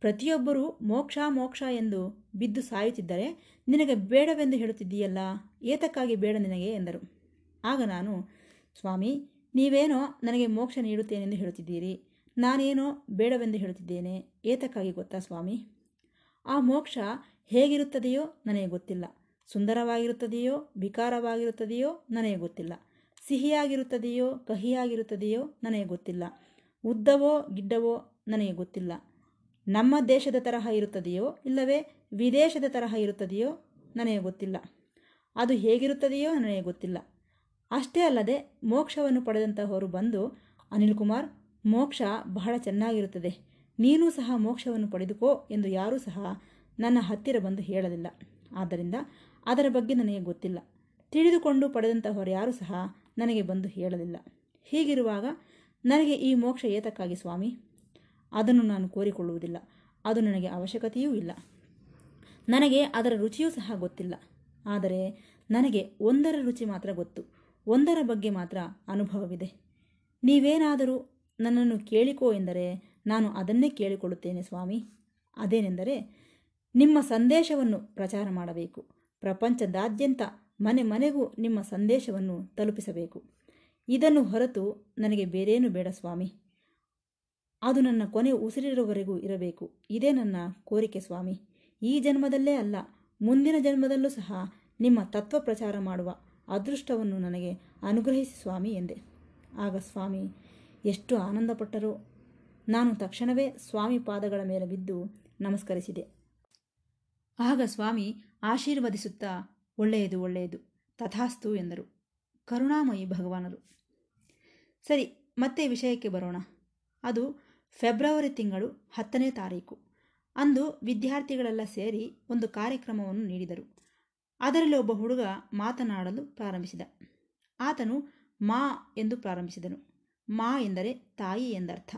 ಪ್ರತಿಯೊಬ್ಬರೂ ಮೋಕ್ಷ ಮೋಕ್ಷ ಎಂದು ಬಿದ್ದು ಸಾಯುತ್ತಿದ್ದರೆ ನಿನಗೆ ಬೇಡವೆಂದು ಹೇಳುತ್ತಿದ್ದೀಯಲ್ಲ, ಏತಕ್ಕಾಗಿ ಬೇಡ ನಿನಗೆ ಎಂದರು. ಆಗ ನಾನು, ಸ್ವಾಮಿ ನೀವೇನೋ ನನಗೆ ಮೋಕ್ಷ ನೀಡುತ್ತೇನೆಂದು ಹೇಳುತ್ತಿದ್ದೀರಿ. ನಾನೇನೋ ಬೇಡವೆಂದು ಹೇಳುತ್ತಿದ್ದೇನೆ. ಏತಕ್ಕಾಗಿ ಗೊತ್ತಾ ಸ್ವಾಮಿ? ಆ ಮೋಕ್ಷ ಹೇಗಿರುತ್ತದೆಯೋ ನನಗೆ ಗೊತ್ತಿಲ್ಲ. ಸುಂದರವಾಗಿರುತ್ತದೆಯೋ, ವಿಕಾರವಾಗಿರುತ್ತದೆಯೋ ನನಗೆ ಗೊತ್ತಿಲ್ಲ. ಸಿಹಿಯಾಗಿರುತ್ತದೆಯೋ, ಕಹಿಯಾಗಿರುತ್ತದೆಯೋ ನನಗೆ ಗೊತ್ತಿಲ್ಲ. ಉದ್ದವೋ, ಗಿಡ್ಡವೋ ನನಗೆ ಗೊತ್ತಿಲ್ಲ. ನಮ್ಮ ದೇಶದ ತರಹ ಇರುತ್ತದೆಯೋ, ಇಲ್ಲವೇ ವಿದೇಶದ ತರಹ ಇರುತ್ತದೆಯೋ ನನಗೆ ಗೊತ್ತಿಲ್ಲ. ಅದು ಹೇಗಿರುತ್ತದೆಯೋ ನನಗೆ ಗೊತ್ತಿಲ್ಲ. ಅಷ್ಟೇ ಅಲ್ಲದೆ ಮೋಕ್ಷವನ್ನು ಪಡೆದಂತಹವರು ಬಂದು, ಅನಿಲ್ ಕುಮಾರ್, ಮೋಕ್ಷ ಬಹಳ ಚೆನ್ನಾಗಿರುತ್ತದೆ. ನೀನೂ ಸಹ ಮೋಕ್ಷವನ್ನು ಪಡೆದುಕೋ ಎಂದು ಯಾರೂ ಸಹ ನನ್ನ ಹತ್ತಿರ ಬಂದು ಹೇಳಲಿಲ್ಲ. ಆದ್ದರಿಂದ ಅದರ ಬಗ್ಗೆ ನನಗೆ ಗೊತ್ತಿಲ್ಲ. ತಿಳಿದುಕೊಂಡು ಪಡೆದಂತಹವರು ಯಾರೂ ಸಹ ನನಗೆ ಬಂದು ಹೇಳಲಿಲ್ಲ. ಹೀಗಿರುವಾಗ ನನಗೆ ಈ ಮೋಕ್ಷ ಏತಕ್ಕಾಗಿ ಸ್ವಾಮಿ? ಅದನ್ನು ನಾನು ಕೋರಿಕೊಳ್ಳುವುದಿಲ್ಲ. ಅದು ನನಗೆ ಅವಶ್ಯಕತೆಯೂ ಇಲ್ಲ. ನನಗೆ ಅದರ ರುಚಿಯೂ ಸಹ ಗೊತ್ತಿಲ್ಲ. ಆದರೆ ನನಗೆ ಒಂದರ ರುಚಿ ಮಾತ್ರ ಗೊತ್ತು. ಒಂದರ ಬಗ್ಗೆ ಮಾತ್ರ ಅನುಭವವಿದೆ. ನೀವೇನಾದರೂ ನನ್ನನ್ನು ಕೇಳಿಕೋ ಎಂದರೆ ನಾನು ಅದನ್ನೇ ಕೇಳಿಕೊಳ್ಳುತ್ತೇನೆ ಸ್ವಾಮಿ. ಅದೇನೆಂದರೆ ನಿಮ್ಮ ಸಂದೇಶವನ್ನು ಪ್ರಚಾರ ಮಾಡಬೇಕು. ಪ್ರಪಂಚದಾದ್ಯಂತ ಮನೆ ಮನೆಗೂ ನಿಮ್ಮ ಸಂದೇಶವನ್ನು ತಲುಪಿಸಬೇಕು. ಇದನ್ನು ಹೊರತು ನನಗೆ ಬೇರೇನು ಬೇಡ ಸ್ವಾಮಿ. ಅದು ನನ್ನ ಕೊನೆ ಉಸಿರಿರುವವರೆಗೂ ಇರಬೇಕು. ಇದೇ ನನ್ನ ಕೋರಿಕೆ ಸ್ವಾಮಿ. ಈ ಜನ್ಮದಲ್ಲೇ ಅಲ್ಲ, ಮುಂದಿನ ಜನ್ಮದಲ್ಲೂ ಸಹ ನಿಮ್ಮ ತತ್ವ ಪ್ರಚಾರ ಮಾಡುವ ಅದೃಷ್ಟವನ್ನು ನನಗೆ ಅನುಗ್ರಹಿಸಿ ಸ್ವಾಮಿ ಎಂದೆ. ಆಗ ಸ್ವಾಮಿ, ಎಷ್ಟು ಆನಂದಪಟ್ಟರೋ. ನಾನು ತಕ್ಷಣವೇ ಸ್ವಾಮಿ ಪಾದಗಳ ಮೇಲೆ ಬಿದ್ದು ನಮಸ್ಕರಿಸಿದೆ. ಆಗ ಸ್ವಾಮಿ ಆಶೀರ್ವದಿಸುತ್ತಾ, ಒಳ್ಳೆಯದು ಒಳ್ಳೆಯದು, ತಥಾಸ್ತು ಎಂದರು. ಕರುಣಾಮಯಿ ಭಗವಾನರು. ಸರಿ, ಮತ್ತೆ ವಿಷಯಕ್ಕೆ ಬರೋಣ. ಅದು ಫೆಬ್ರವರಿ ತಿಂಗಳು ಹತ್ತನೇ ತಾರೀಕು. ಅಂದು ವಿದ್ಯಾರ್ಥಿಗಳೆಲ್ಲ ಸೇರಿ ಒಂದು ಕಾರ್ಯಕ್ರಮವನ್ನು ನೀಡಿದರು. ಅದರಲ್ಲಿ ಒಬ್ಬ ಹುಡುಗ ಮಾತನಾಡಲು ಪ್ರಾರಂಭಿಸಿದ. ಆತನು ಮಾ ಎಂದು ಪ್ರಾರಂಭಿಸಿದನು. ಮಾ ಎಂದರೆ ತಾಯಿ ಎಂದರ್ಥ.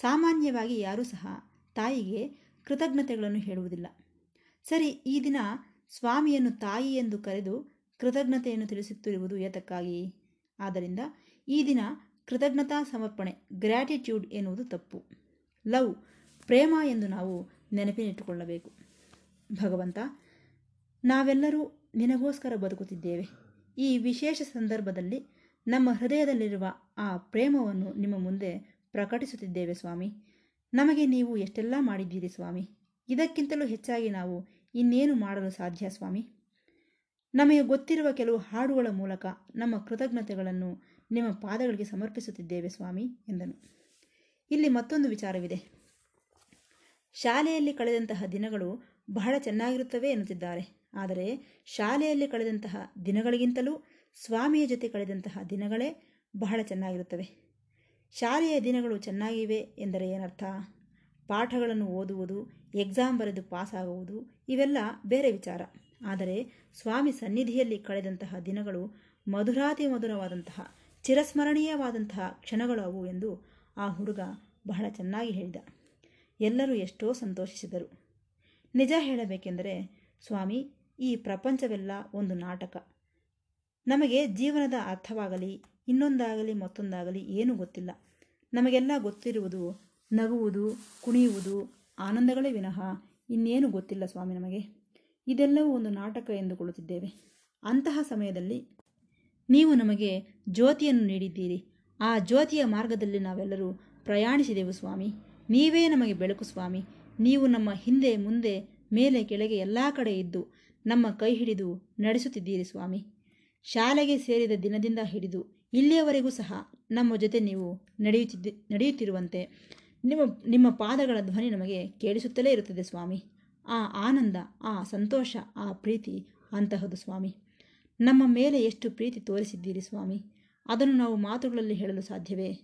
ಸಾಮಾನ್ಯವಾಗಿ ಯಾರೂ ಸಹ ತಾಯಿಗೆ ಕೃತಜ್ಞತೆಗಳನ್ನು ಹೇಳುವುದಿಲ್ಲ. ಸರಿ, ಈ ದಿನ ಸ್ವಾಮಿಯನ್ನು ತಾಯಿ ಎಂದು ಕರೆದು ಕೃತಜ್ಞತೆಯನ್ನು ತಿಳಿಸುತ್ತಿರುವುದು ಏತಕ್ಕಾಗಿ ಆದ್ದರಿಂದ ಈ ದಿನ ಕೃತಜ್ಞತಾ ಸಮರ್ಪಣೆ ಗ್ರ್ಯಾಟಿಟ್ಯೂಡ್ ಎನ್ನುವುದು ತಪ್ಪು. ಲವ್, ಪ್ರೇಮ ಎಂದು ನಾವು ನೆನಪಿನಿಟ್ಟುಕೊಳ್ಳಬೇಕು. ಭಗವಂತ ನಾವೆಲ್ಲರೂ ನಿನಗೋಸ್ಕರ ಬದುಕುತ್ತಿದ್ದೇವೆ. ಈ ವಿಶೇಷ ಸಂದರ್ಭದಲ್ಲಿ ನಮ್ಮ ಹೃದಯದಲ್ಲಿರುವ ಆ ಪ್ರೇಮವನ್ನು ನಿಮ್ಮ ಮುಂದೆ ಪ್ರಕಟಿಸುತ್ತಿದ್ದೇವೆ ಸ್ವಾಮಿ. ನಮಗೆ ನೀವು ಎಷ್ಟೆಲ್ಲ ಮಾಡಿದ್ದೀರಿ ಸ್ವಾಮಿ? ಇದಕ್ಕಿಂತಲೂ ಹೆಚ್ಚಾಗಿ ನಾವು ಇನ್ನೇನು ಮಾಡಲು ಸಾಧ್ಯ ಸ್ವಾಮಿ? ನಮಗೆ ಗೊತ್ತಿರುವ ಕೆಲವು ಹಾಡುಗಳ ಮೂಲಕ ನಮ್ಮ ಕೃತಜ್ಞತೆಗಳನ್ನು ನಿಮ್ಮ ಪಾದಗಳಿಗೆ ಸಮರ್ಪಿಸುತ್ತಿದ್ದೇವೆ ಸ್ವಾಮಿ, ಎಂದನು. ಇಲ್ಲಿ ಮತ್ತೊಂದು ವಿಚಾರವಿದೆ. ಶಾಲೆಯಲ್ಲಿ ಕಳೆದಂತಹ ದಿನಗಳು ಬಹಳ ಚೆನ್ನಾಗಿರುತ್ತವೆ ಎನ್ನುತ್ತಿದ್ದಾರೆ. ಆದರೆ ಶಾಲೆಯಲ್ಲಿ ಕಳೆದಂತಹ ದಿನಗಳಿಗಿಂತಲೂ ಸ್ವಾಮಿಯ ಜೊತೆ ಕಳೆದಂತಹ ದಿನಗಳೇ ಬಹಳ ಚೆನ್ನಾಗಿರುತ್ತವೆ. ಶಾಲೆಯ ದಿನಗಳು ಚೆನ್ನಾಗಿವೆ ಎಂದರೆ ಏನರ್ಥ? ಪಾಠಗಳನ್ನು ಓದುವುದು ಎಕ್ಸಾಮ್ ಬರೆದು ಪಾಸಾಗುವುದು ಇವೆಲ್ಲ ಬೇರೆ ವಿಚಾರ. ಆದರೆ ಸ್ವಾಮಿ ಸನ್ನಿಧಿಯಲ್ಲಿ ಕಳೆದಂತಹ ದಿನಗಳು ಮಧುರಾತಿ ಮಧುರವಾದಂತಹ, ಚಿರಸ್ಮರಣೀಯವಾದಂತಹ ಕ್ಷಣಗಳು ಅವು ಎಂದು ಆ ಹುಡುಗ ಬಹಳ ಚೆನ್ನಾಗಿ ಹೇಳಿದ. ಎಲ್ಲರೂ ಎಷ್ಟೋ ಸಂತೋಷಿಸಿದರು. ನಿಜ ಹೇಳಬೇಕೆಂದರೆ ಸ್ವಾಮಿ ಈ ಪ್ರಪಂಚವೆಲ್ಲ ಒಂದು ನಾಟಕ. ನಮಗೆ ಜೀವನದ ಅರ್ಥವಾಗಲಿ, ಇನ್ನೊಂದಾಗಲಿ, ಮತ್ತೊಂದಾಗಲಿ ಏನೂ ಗೊತ್ತಿಲ್ಲ. ನಮಗೆಲ್ಲ ಗೊತ್ತಿರುವುದು ನಗುವುದು, ಕುಣಿಯುವುದು, ಆನಂದಗಳೇ ವಿನಃ ಇನ್ನೇನು ಗೊತ್ತಿಲ್ಲ ಸ್ವಾಮಿ ನಮಗೆ. ಇದೆಲ್ಲವೂ ಒಂದು ನಾಟಕ ಎಂದುಕೊಳ್ಳುತ್ತಿದ್ದೇವೆ ಅಂತಹ ಸಮಯದಲ್ಲಿ ನೀವು ನಮಗೆ ಜ್ಯೋತಿಯನ್ನು ನೀಡಿದ್ದೀರಿ. ಆ ಜ್ಯೋತಿಯ ಮಾರ್ಗದಲ್ಲಿ ನಾವೆಲ್ಲರೂ ಪ್ರಯಾಣಿಸಿದೆವು ಸ್ವಾಮಿ. ನೀವೇ ನಮಗೆ ಬೆಳಕು ಸ್ವಾಮಿ. ನೀವು ನಮ್ಮ ಹಿಂದೆ, ಮುಂದೆ, ಮೇಲೆ, ಕೆಳಗೆ ಎಲ್ಲ ಕಡೆ ಇದ್ದು ನಮ್ಮ ಕೈ ಹಿಡಿದು ನಡೆಸುತ್ತಿದ್ದೀರಿ ಸ್ವಾಮಿ. ಶಾಲೆಗೆ ಸೇರಿದ ದಿನದಿಂದ ಹಿಡಿದು ಇಲ್ಲಿಯವರೆಗೂ ಸಹ ನಮ್ಮ ಜೊತೆ ನೀವು ನಡೆಯುತ್ತಿದ್ದ, ನಡೆಯುತ್ತಿರುವಂತೆ ನಿಮ್ಮ ನಿಮ್ಮ ಪಾದಗಳ ಧ್ವನಿ ನಮಗೆ ಕೇಳಿಸುತ್ತಲೇ ಇರುತ್ತದೆ ಸ್ವಾಮಿ. ಆ ಆನಂದ, ಆ ಸಂತೋಷ, ಆ ಪ್ರೀತಿ ಅಂತಹದು ಸ್ವಾಮಿ. ನಮ್ಮ ಮೇಲೆ ಎಷ್ಟು ಪ್ರೀತಿ ತೋರಿಸಿದ್ದೀರಿ ಸ್ವಾಮಿ. ಅದನ್ನು ನಾವು ಮಾತುಗಳಲ್ಲಿ ಹೇಳಲು ಸಾಧ್ಯವೇ?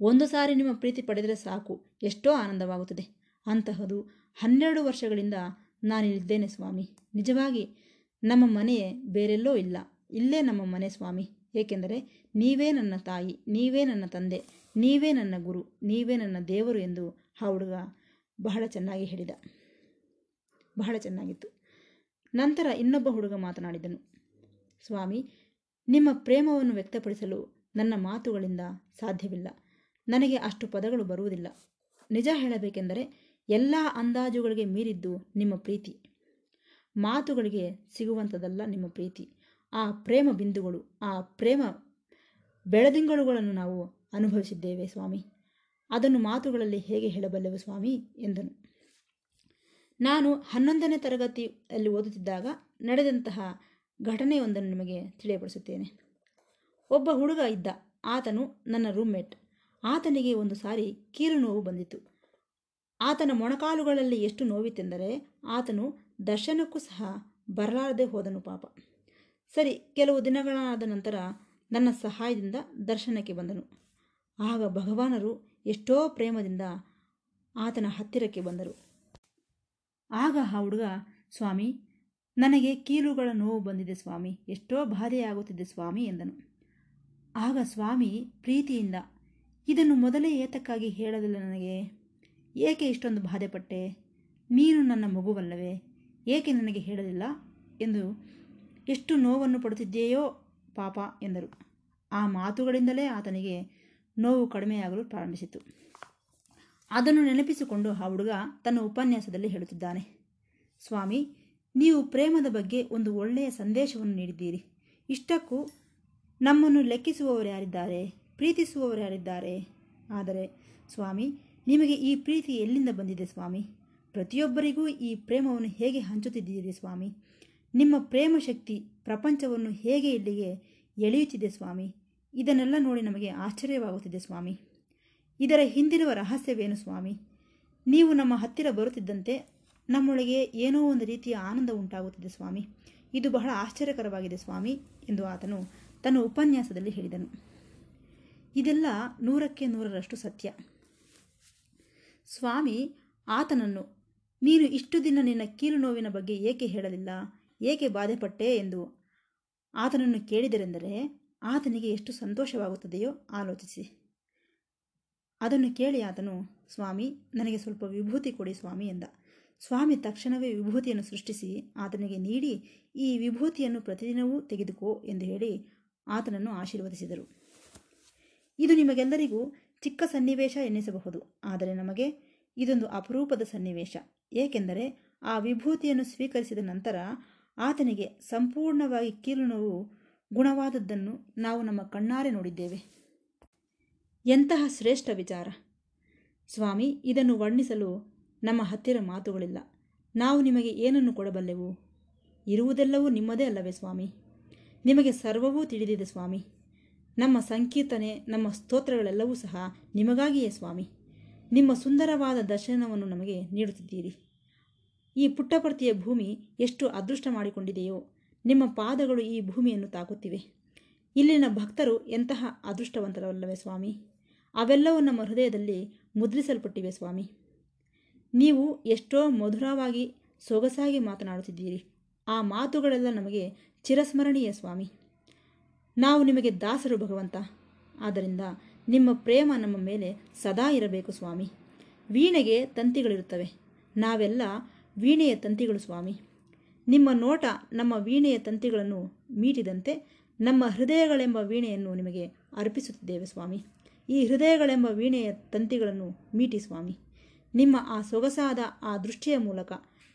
ಒಂದು ಸಾರಿ ನಿಮ್ಮ ಪ್ರೀತಿ ಪಡೆದರೆ ಸಾಕು, ಎಷ್ಟೋ ಆನಂದವಾಗುತ್ತದೆ. ಅಂತಹದು ಹನ್ನೆರಡು ವರ್ಷಗಳಿಂದ ನಾನಿಲ್ಲಿದ್ದೇನೆ ಸ್ವಾಮಿ. ನಿಜವಾಗಿ ನಮ್ಮ ಮನೆಯೇ ಬೇರೆಲ್ಲೋ ಇಲ್ಲ. ಇಲ್ಲೇ ನಮ್ಮ ಮನೆ ಸ್ವಾಮಿ. ಏಕೆಂದರೆ ನೀವೇ ನನ್ನ ತಾಯಿ, ನೀವೇ ನನ್ನ ತಂದೆ, ನೀವೇ ನನ್ನ ಗುರು, ನೀವೇ ನನ್ನ ದೇವರು ಎಂದು ಆ ಹುಡುಗ ಬಹಳ ಚೆನ್ನಾಗಿ ಹೇಳಿದ. ಬಹಳ ಚೆನ್ನಾಗಿತ್ತು. ನಂತರ ಇನ್ನೊಬ್ಬ ಹುಡುಗ ಮಾತನಾಡಿದನು. ಸ್ವಾಮಿ, ನಿಮ್ಮ ಪ್ರೇಮವನ್ನು ವ್ಯಕ್ತಪಡಿಸಲು ನನ್ನ ಮಾತುಗಳಿಂದ ಸಾಧ್ಯವಿಲ್ಲ. ನನಗೆ ಅಷ್ಟು ಪದಗಳು ಬರುವುದಿಲ್ಲ. ನಿಜ ಹೇಳಬೇಕೆಂದರೆ ಎಲ್ಲ ಅಂದಾಜುಗಳಿಗೆ ಮೀರಿದ್ದು ನಿಮ್ಮ ಪ್ರೀತಿ. ಮಾತುಗಳಿಗೆ ಸಿಗುವಂಥದ್ದಲ್ಲ ನಿಮ್ಮ ಪ್ರೀತಿ. ಆ ಪ್ರೇಮ ಬಿಂದುಗಳು, ಆ ಪ್ರೇಮ ಬೆಳದಿಂಗಳುಗಳನ್ನು ನಾವು ಅನುಭವಿಸಿದ್ದೇವೆ ಸ್ವಾಮಿ. ಅದನ್ನು ಮಾತುಗಳಲ್ಲಿ ಹೇಗೆ ಹೇಳಬಲ್ಲೆವು ಸ್ವಾಮಿ? ಎಂದನು. ನಾನು ಹನ್ನೊಂದನೇ ತರಗತಿಯಲ್ಲಿ ಓದುತ್ತಿದ್ದಾಗ ನಡೆದಂತಹ ಘಟನೆಯೊಂದನ್ನು ನಿಮಗೆ ತಿಳಿಯಪಡಿಸುತ್ತೇನೆ. ಒಬ್ಬ ಹುಡುಗ ಇದ್ದ. ಆತನು ನನ್ನ ರೂಮ್ಮೇಟ್. ಆತನಿಗೆ ಒಂದು ಸಾರಿ ಕೀರು ನೋವು ಬಂದಿತು ಆತನ ಮೊಣಕಾಲುಗಳಲ್ಲಿ ಎಷ್ಟು ನೋವಿತೆಂದರೆ ಆತನು ದರ್ಶನಕ್ಕೂ ಸಹ ಬರಲಾರದೆ ಹೋದನು ಪಾಪ. ಸರಿ, ಕೆಲವು ದಿನಗಳಾದ ನಂತರ ನನ್ನ ಸಹಾಯದಿಂದ ದರ್ಶನಕ್ಕೆ ಬಂದನು. ಆಗ ಭಗವಾನರು ಎಷ್ಟೋ ಪ್ರೇಮದಿಂದ ಆತನ ಹತ್ತಿರಕ್ಕೆ ಬಂದರು. ಆಗ ಆ ಹುಡುಗ, ಸ್ವಾಮಿ, ನನಗೆ ಕೀಲುಗಳ ನೋವು ಬಂದಿದೆ ಸ್ವಾಮಿ, ಎಷ್ಟೋ ಬಾಧೆಯಾಗುತ್ತಿದೆ ಸ್ವಾಮಿ ಎಂದನು. ಆಗ ಸ್ವಾಮಿ ಪ್ರೀತಿಯಿಂದ, ಇದನ್ನು ಮೊದಲೇ ಏತಕ್ಕಾಗಿ ಹೇಳಲಿಲ್ಲ ನನಗೆ? ಏಕೆ ಇಷ್ಟೊಂದು ಬಾಧೆಪಟ್ಟೆ? ನೀನು ನನ್ನ ಮಗುವಲ್ಲವೇ? ಏಕೆ ನನಗೆ ಹೇಳಲಿಲ್ಲ? ಎಂದು ಎಷ್ಟು ನೋವನ್ನು ಪಡುತ್ತಿದ್ದೆಯೋ ಪಾಪ ಎಂದರು. ಆ ಮಾತುಗಳಿಂದಲೇ ಆತನಿಗೆ ನೋವು ಕಡಿಮೆಯಾಗಲು ಪ್ರಾರಂಭಿಸಿತು. ಅದನ್ನು ನೆನಪಿಸಿಕೊಂಡು ಆ ಹುಡುಗ ತನ್ನ ಉಪನ್ಯಾಸದಲ್ಲಿ ಹೇಳುತ್ತಿದ್ದಾನೆ. ಸ್ವಾಮಿ, ನೀವು ಪ್ರೇಮದ ಬಗ್ಗೆ ಒಂದು ಒಳ್ಳೆಯ ಸಂದೇಶವನ್ನು ನೀಡಿದ್ದೀರಿ. ಇಷ್ಟಕ್ಕೂ ನಮ್ಮನ್ನು ಲೆಕ್ಕಿಸುವವರು ಯಾರಿದ್ದಾರೆ? ಪ್ರೀತಿಸುವವರು ಯಾರಿದ್ದಾರೆ? ಆದರೆ ಸ್ವಾಮಿ ನಿಮಗೆ ಈ ಪ್ರೀತಿ ಎಲ್ಲಿಂದ ಬಂದಿದೆ ಸ್ವಾಮಿ? ಪ್ರತಿಯೊಬ್ಬರಿಗೂ ಈ ಪ್ರೇಮವನ್ನು ಹೇಗೆ ಹಂಚುತ್ತಿದ್ದೀರಿ ಸ್ವಾಮಿ? ನಿಮ್ಮ ಪ್ರೇಮ ಶಕ್ತಿ ಪ್ರಪಂಚವನ್ನು ಹೇಗೆ ಇಲ್ಲಿಗೆ ಎಳೆಯುತ್ತಿದೆ ಸ್ವಾಮಿ? ಇದನ್ನೆಲ್ಲ ನೋಡಿ ನಮಗೆ ಆಶ್ಚರ್ಯವಾಗುತ್ತಿದೆ ಸ್ವಾಮಿ. ಇದರ ಹಿಂದಿರುವ ರಹಸ್ಯವೇನು ಸ್ವಾಮಿ? ನೀವು ನಮ್ಮ ಹತ್ತಿರ ಬರುತ್ತಿದ್ದಂತೆ ನಮ್ಮೊಳಗೆ ಏನೋ ಒಂದು ರೀತಿಯ ಆನಂದ ಉಂಟಾಗುತ್ತಿದೆ ಸ್ವಾಮಿ. ಇದು ಬಹಳ ಆಶ್ಚರ್ಯಕರವಾಗಿದೆ ಸ್ವಾಮಿ ಎಂದು ಆತನು ತನ್ನ ಉಪನ್ಯಾಸದಲ್ಲಿ ಹೇಳಿದನು. ಇದೆಲ್ಲ ನೂರಕ್ಕೆ ನೂರರಷ್ಟು ಸತ್ಯ. ಸ್ವಾಮಿ, ಆತನನ್ನು, ನೀನು ಇಷ್ಟು ದಿನ ನಿನ್ನ ಕೀಲು ನೋವಿನ ಬಗ್ಗೆ ಏಕೆ ಹೇಳಲಿಲ್ಲ? ಏಕೆ ಬಾಧೆಪಟ್ಟೆ? ಎಂದು ಆತನನ್ನು ಕೇಳಿದರೆಂದರೆ, ಆತನಿಗೆ ಎಷ್ಟು ಸಂತೋಷವಾಗುತ್ತದೆಯೋ ಆಲೋಚಿಸಿ. ಅದನ್ನು ಕೇಳಿ ಆತನು, ಸ್ವಾಮಿ, ನನಗೆ ಸ್ವಲ್ಪ ವಿಭೂತಿ ಕೊಡಿ ಸ್ವಾಮಿ ಎಂದ. ಸ್ವಾಮಿ ತಕ್ಷಣವೇ ವಿಭೂತಿಯನ್ನು ಸೃಷ್ಟಿಸಿ ಆತನಿಗೆ ನೀಡಿ, ಈ ವಿಭೂತಿಯನ್ನು ಪ್ರತಿದಿನವೂ ತೆಗೆದುಕೋ ಎಂದು ಹೇಳಿ ಆತನನ್ನು ಆಶೀರ್ವದಿಸಿದರು. ಇದು ನಿಮಗೆಲ್ಲರಿಗೂ ಚಿಕ್ಕ ಸನ್ನಿವೇಶ ಎನ್ನಿಸಬಹುದು ಆದರೆ ನಮಗೆ ಇದೊಂದು ಅಪರೂಪದ ಸನ್ನಿವೇಶ. ಏಕೆಂದರೆ ಆ ವಿಭೂತಿಯನ್ನು ಸ್ವೀಕರಿಸಿದ ನಂತರ ಆತನಿಗೆ ಸಂಪೂರ್ಣವಾಗಿ ಕೀಲುನೋವು ಗುಣವಾದದ್ದನ್ನು ನಾವು ನಮ್ಮ ಕಣ್ಣಾರೆ ನೋಡಿದ್ದೇವೆ. ಎಂತಹ ಶ್ರೇಷ್ಠ ವಿಚಾರ. ಸ್ವಾಮಿ, ಇದನ್ನು ವರ್ಣಿಸಲು ನಮ್ಮ ಹತ್ತಿರ ಮಾತುಗಳಿಲ್ಲ. ನಾವು ನಿಮಗೆ ಏನನ್ನು ಕೊಡಬಲ್ಲೆವು? ಇರುವುದೆಲ್ಲವೂ ನಿಮ್ಮದೇ ಅಲ್ಲವೇ ಸ್ವಾಮಿ? ನಿಮಗೆ ಸರ್ವವೂ ತಿಳಿದಿದೆ ಸ್ವಾಮಿ. ನಮ್ಮ ಸಂಕೀರ್ತನೆ, ನಮ್ಮ ಸ್ತೋತ್ರಗಳೆಲ್ಲವೂ ಸಹ ನಿಮಗಾಗಿಯೇ ಸ್ವಾಮಿ. ನಿಮ್ಮ ಸುಂದರವಾದ ದರ್ಶನವನ್ನು ನಮಗೆ ನೀಡುತ್ತಿದ್ದೀರಿ. ಈ ಪುಟ್ಟಪರ್ತಿಯ ಭೂಮಿ ಎಷ್ಟು ಅದೃಷ್ಟ ಮಾಡಿಕೊಂಡಿದೆಯೋ, ನಿಮ್ಮ ಪಾದಗಳು ಈ ಭೂಮಿಯನ್ನು ತಾಕುತ್ತಿವೆ. ಇಲ್ಲಿನ ಭಕ್ತರು ಎಂತಹ ಅದೃಷ್ಟವಂತರಲ್ಲವೇ ಸ್ವಾಮಿ? ಅವೆಲ್ಲವೂ ನಮ್ಮ ಹೃದಯದಲ್ಲಿ ಮುದ್ರಿಸಲ್ಪಟ್ಟಿವೆ ಸ್ವಾಮಿ. ನೀವು ಎಷ್ಟೋ ಮಧುರವಾಗಿ ಸೊಗಸಾಗಿ ಮಾತನಾಡುತ್ತಿದ್ದೀರಿ. ಆ ಮಾತುಗಳೆಲ್ಲ ನಮಗೆ ಚಿರಸ್ಮರಣೀಯ ಸ್ವಾಮಿ. ನಾವು ನಿಮಗೆ ದಾಸರು ಭಗವಂತ. ಆದ್ದರಿಂದ ನಿಮ್ಮ ಪ್ರೇಮ ನಮ್ಮ ಮೇಲೆ ಸದಾ ಇರಬೇಕು ಸ್ವಾಮಿ. ವೀಣೆಗೆ ತಂತಿಗಳಿರುತ್ತವೆ. ನಾವೆಲ್ಲ ವೀಣೆಯ ತಂತಿಗಳು ಸ್ವಾಮಿ. ನಿಮ್ಮ ನೋಟ ನಮ್ಮ ವೀಣೆಯ ತಂತಿಗಳನ್ನು ಮೀಟಿದಂತೆ ನಮ್ಮ ಹೃದಯಗಳೆಂಬ ವೀಣೆಯನ್ನು ನಿಮಗೆ ಅರ್ಪಿಸುತ್ತಿದ್ದೇವೆ ಸ್ವಾಮಿ. ಈ ಹೃದಯಗಳೆಂಬ ವೀಣೆಯ ತಂತಿಗಳನ್ನು ಮೀಟಿ ಸ್ವಾಮಿ. ನಿಮ್ಮ ಆ ಸೊಗಸಾದ ಆ ದೃಷ್ಟಿಯ ಮೂಲಕ,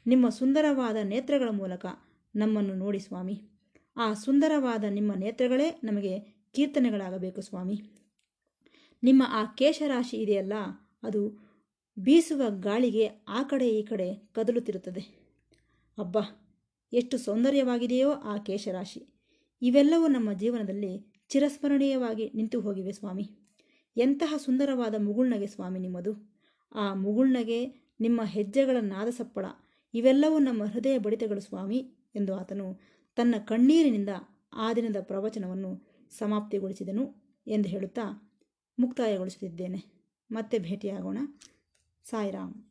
ನಿಮ್ಮ ಸುಂದರವಾದ ನೇತ್ರಗಳ ಮೂಲಕ ನಮ್ಮನ್ನು ನೋಡಿ ಸ್ವಾಮಿ. ಆ ಸುಂದರವಾದ ನಿಮ್ಮ ನೇತ್ರಗಳೇ ನಮಗೆ ಕೀರ್ತನೆಗಳಾಗಬೇಕು ಸ್ವಾಮಿ. ನಿಮ್ಮ ಆ ಕೇಶರಾಶಿ ಇದೆಯಲ್ಲ, ಅದು ಬೀಸುವ ಗಾಳಿಗೆ ಆ ಕಡೆ ಈ ಕಡೆ ಕದಲುತ್ತಿರುತ್ತದೆ. ಅಬ್ಬಾ, ಎಷ್ಟು ಸೌಂದರ್ಯವಾಗಿದೆಯೋ ಆ ಕೇಶರಾಶಿ. ಇವೆಲ್ಲವೂ ನಮ್ಮ ಜೀವನದಲ್ಲಿ ಚಿರಸ್ಮರಣೀಯವಾಗಿ ನಿಂತು ಹೋಗಿವೆ ಸ್ವಾಮಿ. ಎಂತಹ ಸುಂದರವಾದ ಮುಗುಳ್ನಗೆ ಸ್ವಾಮಿ ನಿಮ್ಮದು. ಆ ಮುಗುಳ್ನಗೆ, ನಿಮ್ಮ ಹೆಜ್ಜೆಗಳ ನಾದಸಪ್ಪಳ, ಇವೆಲ್ಲವೂ ನಮ್ಮ ಹೃದಯ ಬಡಿತಗಳು ಸ್ವಾಮಿ ಎಂದು ಆತನು ತನ್ನ ಕಣ್ಣೀರಿನಿಂದ ಆ ದಿನದ ಪ್ರವಚನವನ್ನು ಸಮಾಪ್ತಿಗೊಳಿಸಿದನು ಎಂದು ಹೇಳುತ್ತಾ ಮುಕ್ತಾಯಗೊಳಿಸುತ್ತಿದ್ದೇನೆ. ಮತ್ತೆ ಭೇಟಿಯಾಗೋಣ. ಸಾಯಿರಾಮ್.